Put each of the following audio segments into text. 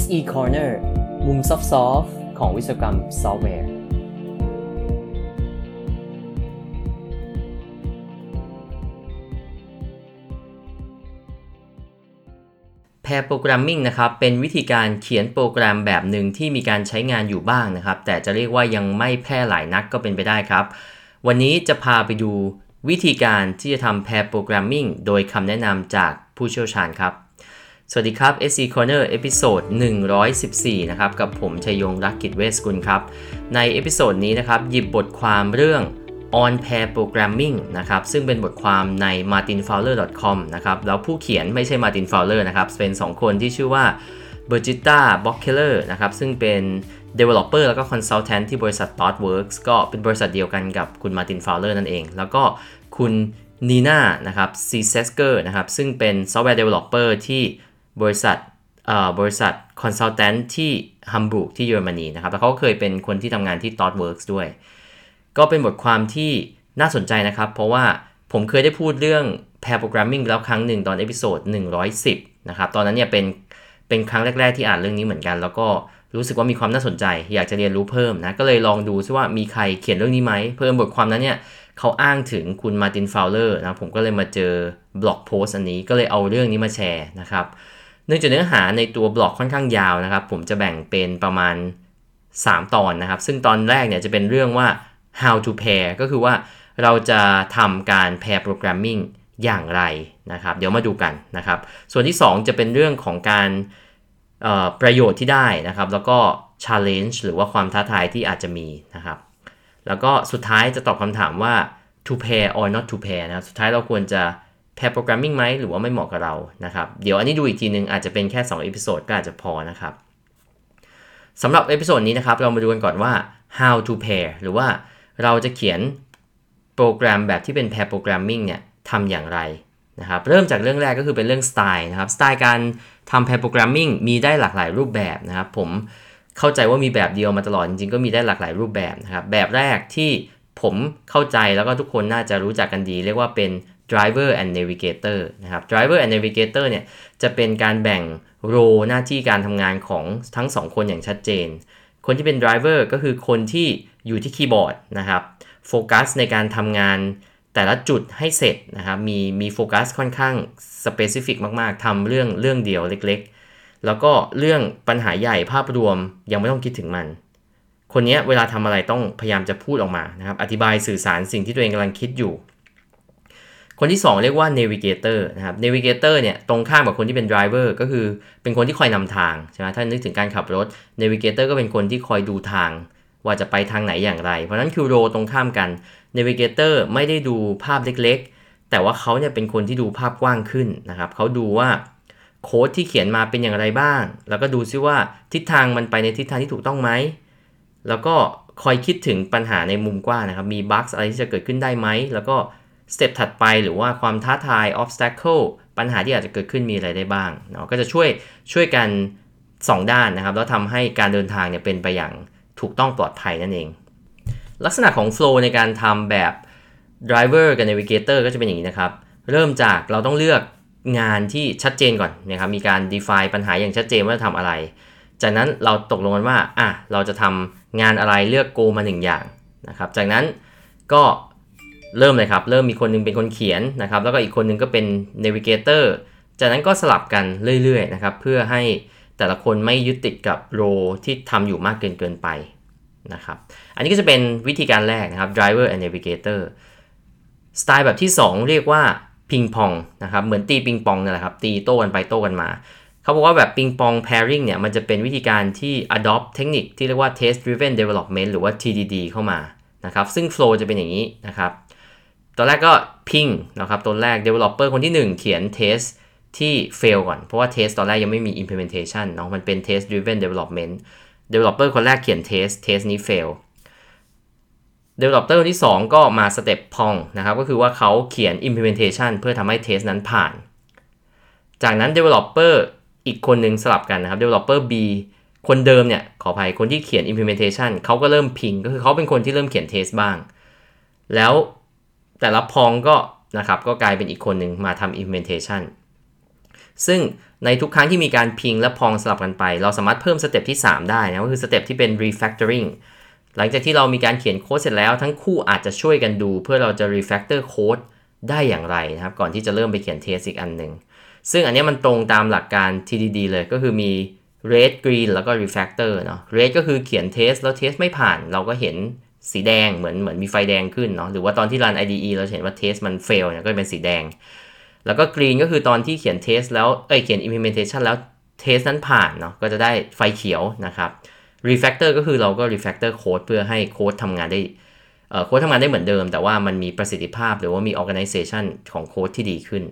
SE Corner มุม soft ของวิศวกรรมซอฟต์แวร์ pair programming นะครับ เป็นวิธีการเขียนโปรแกรมแบบหนึ่งที่มีการใช้งานอยู่บ้างนะครับ แต่จะเรียกว่ายังไม่แพร่หลายนักก็เป็นไปได้ครับ วันนี้จะพาไปดูวิธีการที่จะทำ pair programming โดยคำแนะนำจากผู้เชี่ยวชาญครับ สวัสดีครับ SE Corner episode 114 นะครับ กับผมชัยยงรักกิจเวสกุลครับ ใน episode นี้นะครับ หยิบบทความเรื่อง on pair programming นะครับ ซึ่งเป็นบทความใน martinfowler.com นะครับ แล้วผู้เขียนไม่ใช่ Martin Fowler นะครับ เป็น 2 คนที่ชื่อว่า b e r g i t t a b o c k e l e r นะครับ ซึ่งเป็น developer แล้วก็ consultant ที่บริษัท ThoughtWorks ก็เป็นบริษัทเดียวกันกับคุณ Martin Fowler นั่นเอง แล้วก็คุณนีน่านะครับ c s e s k e r นะครับ ซึ่งเป็น software developer ที่ บริษัทบริษัท consultant ที่ฮัมบูร์กที่เยอรมนีนะครับ แล้วเขาก็เคยเป็นคนที่ทำงานที่ t o t w o r k s ด้วย ก็เป็นบทความที่น่าสนใจนะครับ เพราะว่าผมเคยได้พูดเรื่อง pair programming แล้วครั้งหนึ่งตอน episode 110 นะครับ ตอนนั้นเนี่ยเป็นเป็นครั้งแรก ๆ ที่อ่านเรื่องนี้เหมือนกัน แล้วก็รู้สึกว่ามีความน่าสนใจ อยากจะเรียนรู้เพิ่มนะ ก็เลยลองดูซิว่ามีใครเขียนเรื่องนี้ไหม เพิ่มบทความนั้นเนี่ยเขาอ้างถึงคุณมาร์ตินฟาวเลอร์นะ ผมก็เลยมาเจอบล็อกโพสต์อันนี้ ก็เลยเอาเรื่องนี้มาแชร์นะครับ เนื่องจากเนื้อหาในตัวบล็อกค่อนข้างยาวนะครับ ผมจะแบ่งเป็นประมาณ 3 ตอนนะครับ ซึ่งตอนแรกเนี่ยจะเป็นเรื่องว่า how to pair ก็คือว่าเราจะทำการ pair programming อย่างไรนะครับ เดี๋ยวมาดูกันนะครับ ส่วนที่ 2 จะเป็นเรื่องของการประโยชน์ที่ได้นะครับ แล้วก็ challenge หรือว่าความท้าทายที่อาจจะมีนะครับ แล้วก็สุดท้ายจะตอบคำถามว่า to pair or not to pair นะครับ สุดท้ายเราควรจะ pair programming ไหมหรือว่าไม่เหมาะกับเรานะครับ เดี๋ยวอันนี้ดูอีกทีนึงอาจจะเป็นแค่2 episode ก็อาจจะพอนะครับสำหรับ episode นี้นะครับ เรามาดูกันก่อนว่า how to pair หรือว่าเราจะเขียนโปรแกรมแบบที่เป็น pair programming เนี่ยทำอย่างไรนะครับ เริ่มจากเรื่องแรกก็คือเป็นเรื่องสไตล์นะครับ สไตล์การทำ pair programming มีได้หลากหลายรูปแบบนะครับ ผมเข้าใจว่ามีแบบเดียวมาตลอด จริงๆ ก็มีได้หลากหลายรูปแบบนะครับ แบบแรกที่ผมเข้าใจแล้วก็ทุกคนน่าจะรู้จักกันดี เรียกว่าเป็น driver and navigator นะครับ driver and navigator เนี่ยจะเป็นการแบ่งโรหน้าที่การทำงานของทั้ง 2 คนอย่างชัดเจน คนที่เป็น driver ก็คือคนที่อยู่ที่คีย์บอร์ดนะครับ โฟกัสในการทำงานแต่ละจุดให้เสร็จนะครับ มีมีโฟกัสค่อนข้างสเปซิฟิกมาก ๆ ทำเรื่องเรื่องเดียวเล็ก ๆ แล้วก็เรื่องปัญหาใหญ่ภาพรวมยังไม่ต้องคิดถึงมัน คนนี้เวลาทำอะไรต้องพยายามจะพูดออกมานะครับ อธิบายสื่อสารสิ่งที่ตัวเองกำลังคิดอยู่ คนที่ 2 เรียกว่า navigator นะครับ navigator เนี่ยตรงข้ามกับคนที่เป็น driver ก็คือเป็นคนที่คอยนำทางใช่ไหมถ้านึกถึงการขับรถ navigator ก็เป็นคนที่คอยดูทาง ว่าจะไปทางไหนอย่างไร เพราะนั้นคือโรตรงข้ามกัน navigator ไม่ได้ดูภาพเล็กๆ แต่ว่าเขาเนี่ยเป็นคนที่ดูภาพกว้างขึ้นนะครับเขาดูว่าโค้ดที่เขียนมาเป็นอย่างไรบ้าง แล้วก็ดูซิว่าทิศทางมันไปในทิศทางที่ถูกต้องไหม แล้วก็คอยคิดถึงปัญหาในมุมกว้างนะครับ มีบั๊กอะไรที่จะเกิดขึ้นได้ไหม แล้วก็ สเต็ปถัดไปหรือว่าความท้าทาย obstacle ปัญหาที่อาจจะเกิดขึ้นมีอะไรได้บ้างเนาะก็จะช่วยช่วยกัน 2 ด้านนะครับ แล้วทำให้การเดินทางเนี่ยเป็นไปอย่างถูกต้องปลอดภัยนั่นเอง ลักษณะของ flow ในการทำแบบ driver กับ navigator ก็จะเป็นอย่างนี้นะครับ เริ่มจากเราต้องเลือกงานที่ชัดเจนก่อนนะครับ มีการ define ปัญหาอย่างชัดเจนว่าจะทำอะไร จากนั้นเราตกลงกันว่าอะเราจะทำงานอะไรเลือก go มา1อย่างนะครับ จากนั้นก็ เริ่มเลยครับ เริ่มมีคนนึงเป็นคนเขียนนะครับ แล้วก็อีกคนนึงก็เป็น navigator จากนั้นก็สลับกันเรื่อยๆนะครับ เพื่อให้แต่ละคนไม่ยึดติดกับโรที่ทำอยู่มากเกินเกินไปนะครับ อันนี้ก็จะเป็นวิธีการแรกนะครับ driver and navigator สไตล์แบบที่ 2 เรียกว่าพิงพองนะครับ เหมือนตีปิงปองนี่แหละครับ ตีโต้กันไปโต้กันมา เขาบอกว่าแบบปิงปอง pairing เนี่ย มันจะเป็นวิธีการที่ adopt เทคนิคที่เรียกว่า test driven development หรือว่า TDD เข้ามานะครับ ซึ่ง flow จะเป็นอย่างนี้นะครับ ตอนแรกก็พิงนะครับตัวแรก developer คนที่ 1 เขียน test ที่ fail ก่อน เพราะว่า test ตอนแรกยังไม่มี implementation เนาะมันเป็น test driven development developer คนแรกเขียน test test นี้ fail developer คนที่ 2 ก็มาสเต็ปพองนะครับก็คือว่าเขาเขียน implementation เพื่อทำให้ test นั้นผ่าน จากนั้น developer อีกคนหนึ่งสลับกันนะครับ developer B คนเดิมเนี่ยขออภัยคนที่เขียน implementation เขาก็เริ่มพิง ก็คือเขาเป็นคนที่เริ่มเขียน test บ้าง แล้ว แต่ละพองก็นะครับก็กลายเป็นอีกคนหนึ่งมาทำ implementation ซึ่งในทุกครั้งที่มีการ ping และ pong สลับกันไป เราสามารถเพิ่ม step ที่ 3 ได้นะก็คือ step ที่เป็น refactoring หลังจากที่เรามีการเขียนโค้ดเสร็จแล้ว ทั้งคู่อาจจะช่วยกันดู เพื่อเราจะ refactor โค้ดได้อย่างไรนะครับ ก่อนที่จะเริ่มไปเขียน test อีกอันหนึ่งซึ่งอันนี้มันตรงตามหลักการ TDD เลยก็คือมี red green แล้วก็ refactor เนาะ red ก็คือเขียน test แล้ว test ไม่ผ่านเราก็เห็น สีแดงเหมือนเหมือนมีไฟแดงขึ้นเนาะหรือว่าตอนที่ run IDE เราเห็นว่าเทสมัน fail เนี่ยก็เป็นสีแดง แล้วก็ green ก็คือตอนที่เขียนเทสแล้วเอ้ยเขียน implementation แล้วเทสนั้นผ่านเนาะก็จะได้ไฟเขียวนะครับ refactor ก็คือเราก็ refactor โค้ดเพื่อให้โค้ดทำงานได้โค้ดทำงานได้เหมือนเดิม แต่ว่ามันมีประสิทธิภาพหรือว่ามี organization ของโค้ดที่ดีขึ้น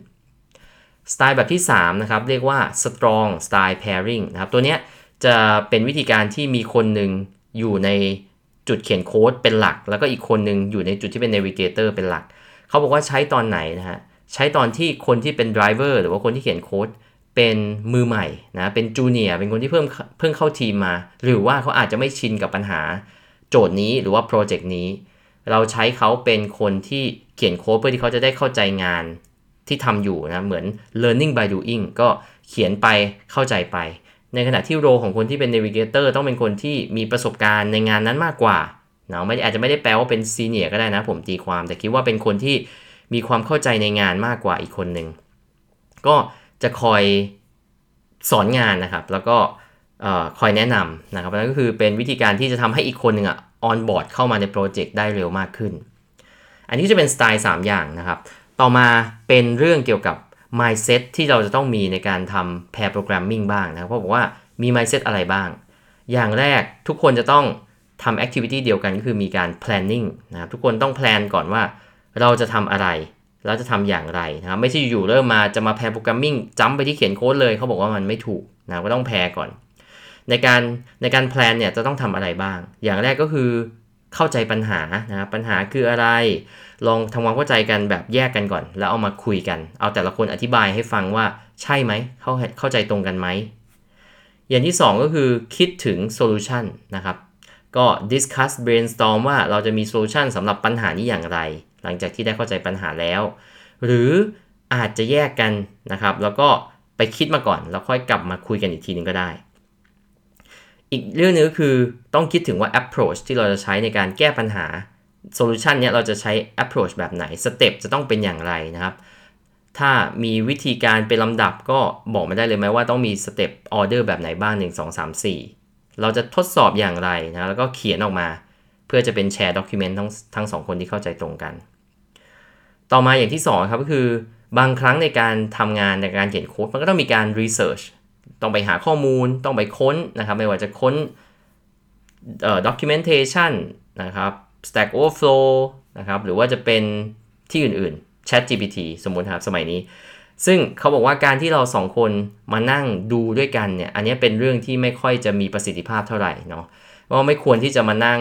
สไตล์แบบที่3นะครับเรียกว่า strong style pairing นะครับตัวเนี้ยจะเป็นวิธีการที่มีคนหนึ่งอยู่ใน จุดเขียนโค้ดเป็นหลัก แล้วก็อีกคนหนึ่งอยู่ในจุดที่เป็น navigator เป็นหลัก เขาบอกว่าใช้ตอนไหนนะฮะ ใช้ตอนที่คนที่เป็น driver หรือว่าคนที่เขียนโค้ดเป็นมือใหม่นะ เป็นจูเนียร์ เป็นคนที่เพิ่มเพิ่งเข้าทีมมา หรือว่าเขาอาจจะไม่ชินกับปัญหาโจทย์นี้หรือว่าโปรเจกต์นี้ เราใช้เขาเป็นคนที่เขียนโค้ดเพื่อที่เขาจะได้เข้าใจงานที่ทำอยู่นะ เหมือน learning by doing ก็เขียนไปเข้าใจไป ในขณะที่โรของคนที่เป็น navigator ต้องเป็นคนที่มีประสบการณ์ในงานนั้นมากกว่าเนาะไม่อาจจะไม่ได้แปลว่าเป็น senior ก็ได้นะผมตีความ แต่คิดว่าเป็นคนที่มีความเข้าใจในงานมากกว่าอีกคนหนึ่งก็จะคอยสอนงานนะครับ แล้วก็คอยแนะนำนะครับนั่นก็คือเป็นวิธีการที่จะทำให้อีกคนหนึ่งอะออนบอร์ดเข้ามาในโปรเจกต์ได้เร็วมากขึ้น อันนี้จะเป็นสไตล์ 3 อย่างนะครับ ต่อมาเป็นเรื่องเกี่ยวกับ mindset ที่เราจะต้องมีในการทำ pair programming บ้างนะครับเพราะบอกว่ามี mindset อะไรบ้าง อย่างแรกทุกคนจะต้องทำ activity เดียวกันก็คือมีการ planning นะครับทุกคนต้อง plan ก่อนว่าเราจะทำอะไรแล้วจะทำอย่างไรนะครับไม่ใช่อยู่เริ่มมาจะมา pair programming จัมไปที่เขียนโค้ดเลยเขาบอกว่ามันไม่ถูกนะก็ต้อง pair ก่อน ในการในการ plan เนี่ยจะต้องทำอะไรบ้าง อย่างแรกก็คือ เข้าใจปัญหานะปัญหาคืออะไร ลองทำความเข้าใจกันแบบแยกกันก่อน แล้วเอามาคุยกัน เอาแต่ละคนอธิบายให้ฟังว่าใช่ไหมเข้าเข้าใจตรงกันไหมอย่างที่ 2 ก็คือคิดถึง solution นะครับก็ discuss brainstorm ว่าเราจะมี solution สำหรับปัญหานี้อย่างไร หลังจากที่ได้เข้าใจปัญหาแล้ว หรืออาจจะแยกกันนะครับ แล้วก็ไปคิดมาก่อน แล้วค่อยกลับมาคุยกันอีกทีนึงก็ได้ อีกเรื่องนึงก็คือต้องคิดถึงว่า approach ที่เราจะใช้ในการแก้ปัญหา solution เนี้ยเราจะใช้ approach แบบไหน step จะต้องเป็นอย่างไรนะครับ ถ้ามีวิธีการเป็นลำดับก็บอกมาได้เลยไหมว่าต้องมี step order แบบไหนบ้าง 1 2 3 4 เราจะทดสอบอย่างไรนะแล้วก็เขียนออกมา เพื่อจะเป็น shared document ทั้งทั้งสองคนที่เข้าใจตรงกัน ต่อมาอย่างที่2ครับก็คือบางครั้งในการทำงานในการเขียนโค้ดมันก็ต้องมีการ research ต้องไปหาข้อมูลต้องไปค้นนะครับไม่ว่าจะค้นเอ่อ documentation นะครับ Stack Overflow นะครับหรือว่าจะเป็นที่อื่นๆ Chat GPT สมมุติครับสมัยนี้ ซึ่งเขาบอกว่าการที่เราสองคนมานั่งดูด้วยกันเนี่ยอันนี้เป็นเรื่องที่ไม่ค่อยจะมีประสิทธิภาพเท่าไหร่เนาะเพราไม่ควรที่จะมานั่ง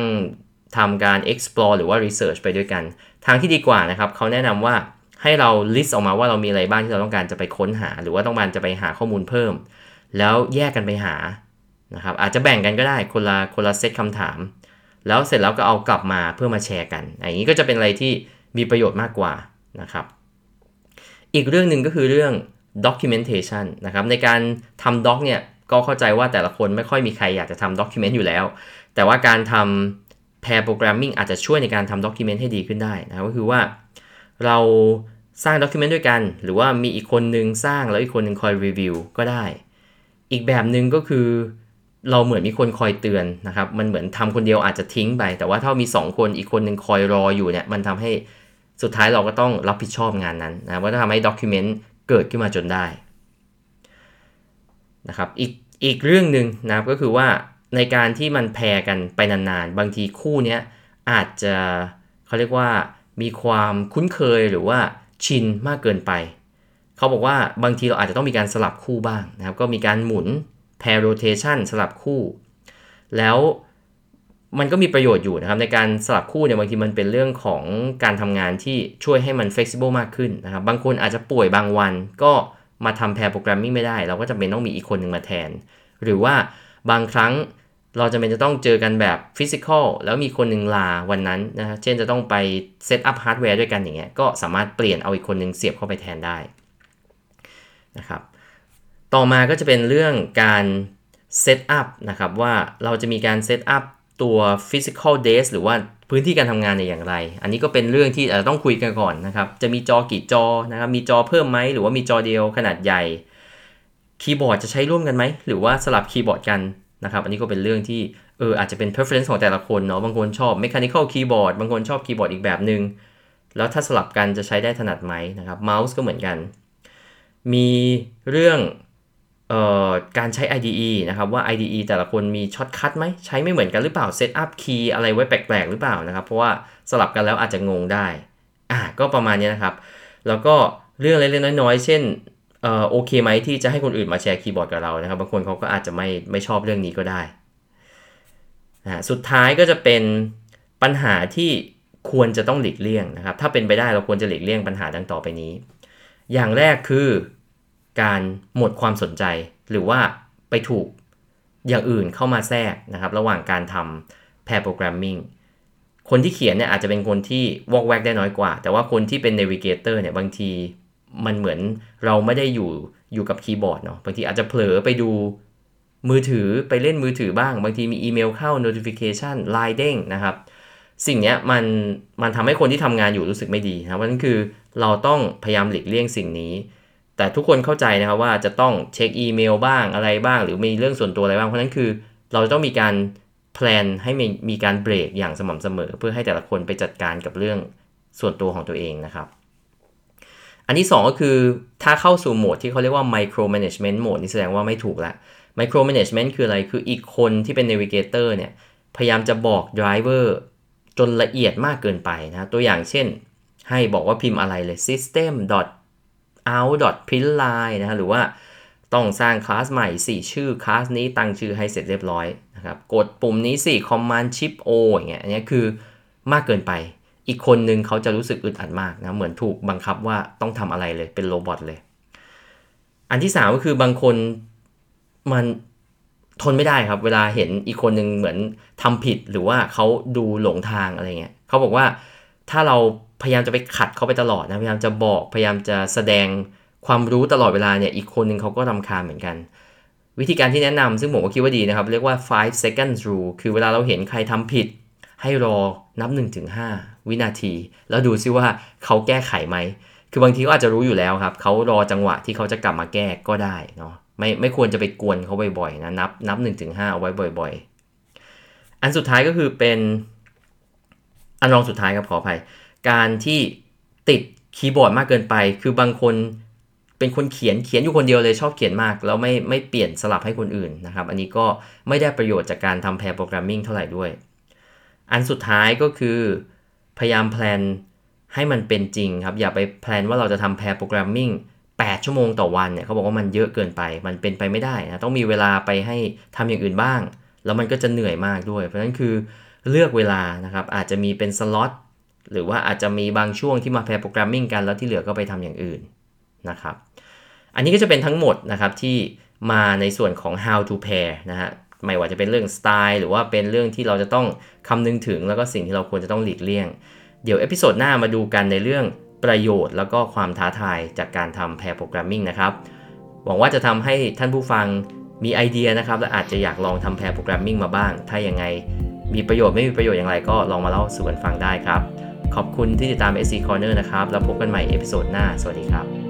ทำการ explore หรือว่า research ไปด้วยกัน ทางที่ดีกว่านะครับเขาแนะนำว่าให้เรา list ออกมาว่าเรามีอะไรบ้างที่เราต้องการจะไปค้นหา หรือว่าต้องการจะไปหาข้อมูลเพิ่ม แล้วแยกกันไปหานะครับอาจจะแบ่งกันก็ได้คนละคนละเซตคำถาม แล้วเสร็จแล้วก็เอากลับมาเพื่อมาแชร์กันอย่างนี้ก็จะเป็นอะไรที่มีประโยชน์มากกว่านะครับอีกเรื่องหนึ่งก็คือเรื่อง documentation นะครับในการทำ doc เนี่ยก็เข้าใจว่าแต่ละคนไม่ค่อยมีใครอยากจะทำ document อยู่แล้ว แต่ว่าการทำ pair programming อาจจะช่วยในการทำ document ให้ดีขึ้นได้นะก็คือว่าเราสร้าง document ด้วยกัน หรือว่ามีอีกคนนึงสร้างแล้วอีกคนนึงคอยรีวิวก็ได้ อีกแบบหนึ่งก็คือ เราเหมือนมีคนคอยเตือนนะครับ มันเหมือนทำคนเดียวอาจจะทิ้งไป แต่ว่าถ้ามี 2 คนอีกคนหนึ่งคอยรออยู่เนี่ยมันทำให้สุดท้ายเราก็ต้องรับผิดชอบงานนั้นนะว่าทำให้ด็อกิเมนต์เกิดขึ้นมาจนได้นะครับอีกอีกเรื่องหนึ่งนะครับก็คือว่าในการที่มันแพรกันไปนานๆ บางทีคู่นี้อาจจะเขาเรียกว่ามีความคุ้นเคยหรือว่าชินมากเกินไป เขาบอกว่าบางทีเราอาจจะต้องมีการสลับคู่บ้างนะครับ ก็มีการหมุน pair rotation สลับคู่ แล้วมันก็มีประโยชน์อยู่นะครับ ในการสลับคู่เนี่ยบางทีมันเป็นเรื่องของการทำงานที่ช่วยให้มัน flexible มากขึ้นนะครับ บางคนอาจจะป่วยบางวันก็มาทำ pair programming ไม่ได้ เราก็จะเป็นต้องมีอีกคนหนึ่งมาแทน หรือว่าบางครั้งเราจะเป็นจะต้องเจอกันแบบฟิสิกอลแล้วมีคนหนึ่งลาวันนั้นนะเช่นจะต้องไปsetup ฮาร์ดแวร์ด้วยกันอย่างเงี้ยก็สามารถเปลี่ยนเอาอีกคนหนึ่งเสียบเข้าไปแทนได้ นะครับ ต่อมาก็จะเป็นเรื่องการ setup นะครับว่าเราจะมีการ setup ตัว physical desk หรือว่าพื้นที่การทำงานในอย่างไร อันนี้ก็เป็นเรื่องที่อาจจะต้องคุยกันก่อนนะครับ จะมีจอกี่จอนะครับ มีจอเพิ่มไหม หรือว่ามีจอเดียวขนาดใหญ่ คีย์บอร์ดจะใช้ร่วมกันไหม หรือว่าสลับคีย์บอร์ดกันนะครับ อันนี้ก็เป็นเรื่องที่เอออาจจะเป็น preference ของแต่ละคนเนาะ บางคนชอบ mechanical keyboard บางคนชอบคีย์บอร์ดอีกแบบหนึ่ง แล้วถ้าสลับกันจะใช้ได้ถนัดไหมนะครับ เมาส์ก็เหมือนกัน มีเรื่องเอ่อการใช้ IDE นะครับว่า IDE แต่ละคนมี shortcut ไหมใช้ไม่เหมือนกันหรือเปล่า setup คีย์อะไรไว้แปลกๆ หรือเปล่านะครับเพราะว่าสลับกันแล้วอาจจะงงได้อะก็ประมาณนี้นะครับ แล้วก็เรื่องเล็กๆน้อยๆ เช่นเอ่อโอเคไหมที่จะให้คนอื่นมาแชร์คีย์บอร์ดกับเรานะครับ บางคนเขาก็อาจจะไม่ไม่ชอบเรื่องนี้ก็ได้นะสุดท้ายก็จะเป็นปัญหาที่ควรจะต้องหลีกเลี่ยงนะครับ ถ้าเป็นไปได้เราควรจะหลีกเลี่ยงปัญหาดังต่อไปนี้ อย่างแรกคือการหมดความสนใจหรือว่าไปถูกอย่างอื่นเข้ามาแทรกนะครับ ระหว่างการทำ pair programming คนที่เขียนเนี่ยอาจจะเป็นคนที่วอกแวกได้น้อยกว่า แต่ว่าคนที่เป็น navigator เนี่ยบางทีมันเหมือนเราไม่ได้อยู่อยู่กับคีย์บอร์ดเนาะบางทีอาจจะเผลอไปดูมือถือไปเล่นมือถือบ้าง บางทีมีอีเมลเข้า notification ไลน์เด้งนะครับ สิ่งเนี้ยมันมันทำให้คนที่ทำงานอยู่รู้สึกไม่ดีนะเพราะนั้นคือ เราต้องพยายามหลีกเลี่ยงสิ่งนี้ แต่ทุกคนเข้าใจนะครับว่าจะต้องเช็คอีเมลบ้างอะไรบ้าง หรือมีเรื่องส่วนตัวอะไรบ้างเพราะนั้นคือ เราต้องมีการแพลนให้มีมีการเบรกอย่างสม่ำเสมอ เพื่อให้แต่ละคนไปจัดการกับเรื่องส่วนตัวของตัวเองนะครับ อันที่ 2 ก็คือถ้าเข้าสู่โหมดที่เขาเรียกว่า micro management โหมดนี่แสดงว่าไม่ถูกละ micro management คืออะไรคืออีกคนที่เป็น navigator เนี่ยพยายามจะบอก driver จนละเอียดมากเกินไปนะตัวอย่างเช่น ให้บอกว่าพิมพ์อะไรเลย system out print line นะฮะหรือว่าต้องสร้างคลาสใหม่ 4 ชื่อคลาสนี้ตั้งชื่อให้เสร็จเรียบร้อยนะครับกดปุ่มนี้สิ command shift o อย่างเงี้ยอันนี้คือมากเกินไป อีกคนนึงเขาจะรู้สึกอึดอัดมากนะเหมือนถูกบังคับว่าต้องทำอะไรเลยเป็นโรบอทเลย อันที่ 3 ก็คือบางคนมันทนไม่ได้ครับ เวลาเห็นอีกคนนึงเหมือนทำผิดหรือว่าเขาดูหลงทางอะไรเงี้ยเขาบอกว่าถ้าเรา พยายามจะไปขัดเขาไปตลอดนะพยายามจะบอกพยายามจะแสดงความรู้ตลอดเวลาเนี่ยอีกคนหนึ่งเขาก็รำคาญเหมือนกัน วิธีการที่แนะนำซึ่งผมก็คิดว่าดีนะครับ เรียกว่า5 seconds rule คือเวลาเราเห็นใครทำผิด ให้รอนับ 1-5 วินาที แล้วดูซิว่าเขาแก้ไขไหม คือบางทีก็อาจจะรู้อยู่แล้วครับ เขารอจังหวะที่เขาจะกลับมาแก้ก็ได้เนาะไม่ไม่ควรจะไปกวนเขาบ่อยๆนะนับนับ1นถึงหเอาไว้บ่อยๆ อันสุดท้ายก็คือเป็นอันรองสุดท้ายครับขออภัย การที่ติดคีย์บอร์ดมากเกินไป คือบางคนเป็นคนเขียนเขียนอยู่คนเดียวเลยชอบเขียนมากแล้วไม่ไม่เปลี่ยนสลับให้คนอื่นนะครับ อันนี้ก็ไม่ได้ประโยชน์จากการทำ pair programming เท่าไหร่ด้วย อันสุดท้ายก็คือ พยายาม plan ให้มันเป็นจริงครับ อย่าไป plan ว่าเราจะทำ pair programming 8ชั่วโมงต่อวันเนี่ยเขาบอกว่ามันเยอะเกินไป มันเป็นไปไม่ได้นะต้องมีเวลาไปให้ทำอย่างอื่นบ้าง แล้วมันก็จะเหนื่อยมากด้วย เพราะฉะนั้นคือเลือกเวลานะครับอาจจะมีเป็นสล็อต หรือว่าอาจจะมีบางช่วงที่มา pair programming กันแล้วที่เหลือก็ไปทำอย่างอื่นนะครับ อันนี้ก็จะเป็นทั้งหมดนะครับที่มาในส่วนของ how to pair นะฮะไม่ว่าจะเป็นเรื่องสไตล์หรือว่าเป็นเรื่องที่เราจะต้องคำนึงถึงแล้วก็สิ่งที่เราควรจะต้องหลีกเลี่ยง เดี๋ยว episode หน้ามาดูกันในเรื่องประโยชน์ แล้วก็ความท้าทายจากการทำ pair programming นะครับ หวังว่าจะทำให้ท่านผู้ฟังมีไอเดียนะครับ และอาจจะอยากลองทำ pair programming มาบ้าง ถ้ายังไงมีประโยชน์ไม่มีประโยชน์อย่างไรก็ลองมาเล่าสู่กันฟังได้ครับ ขอบคุณที่ติดตาม SE Corner นะครับ แล้วพบกันใหม่ episode หน้า สวัสดีครับ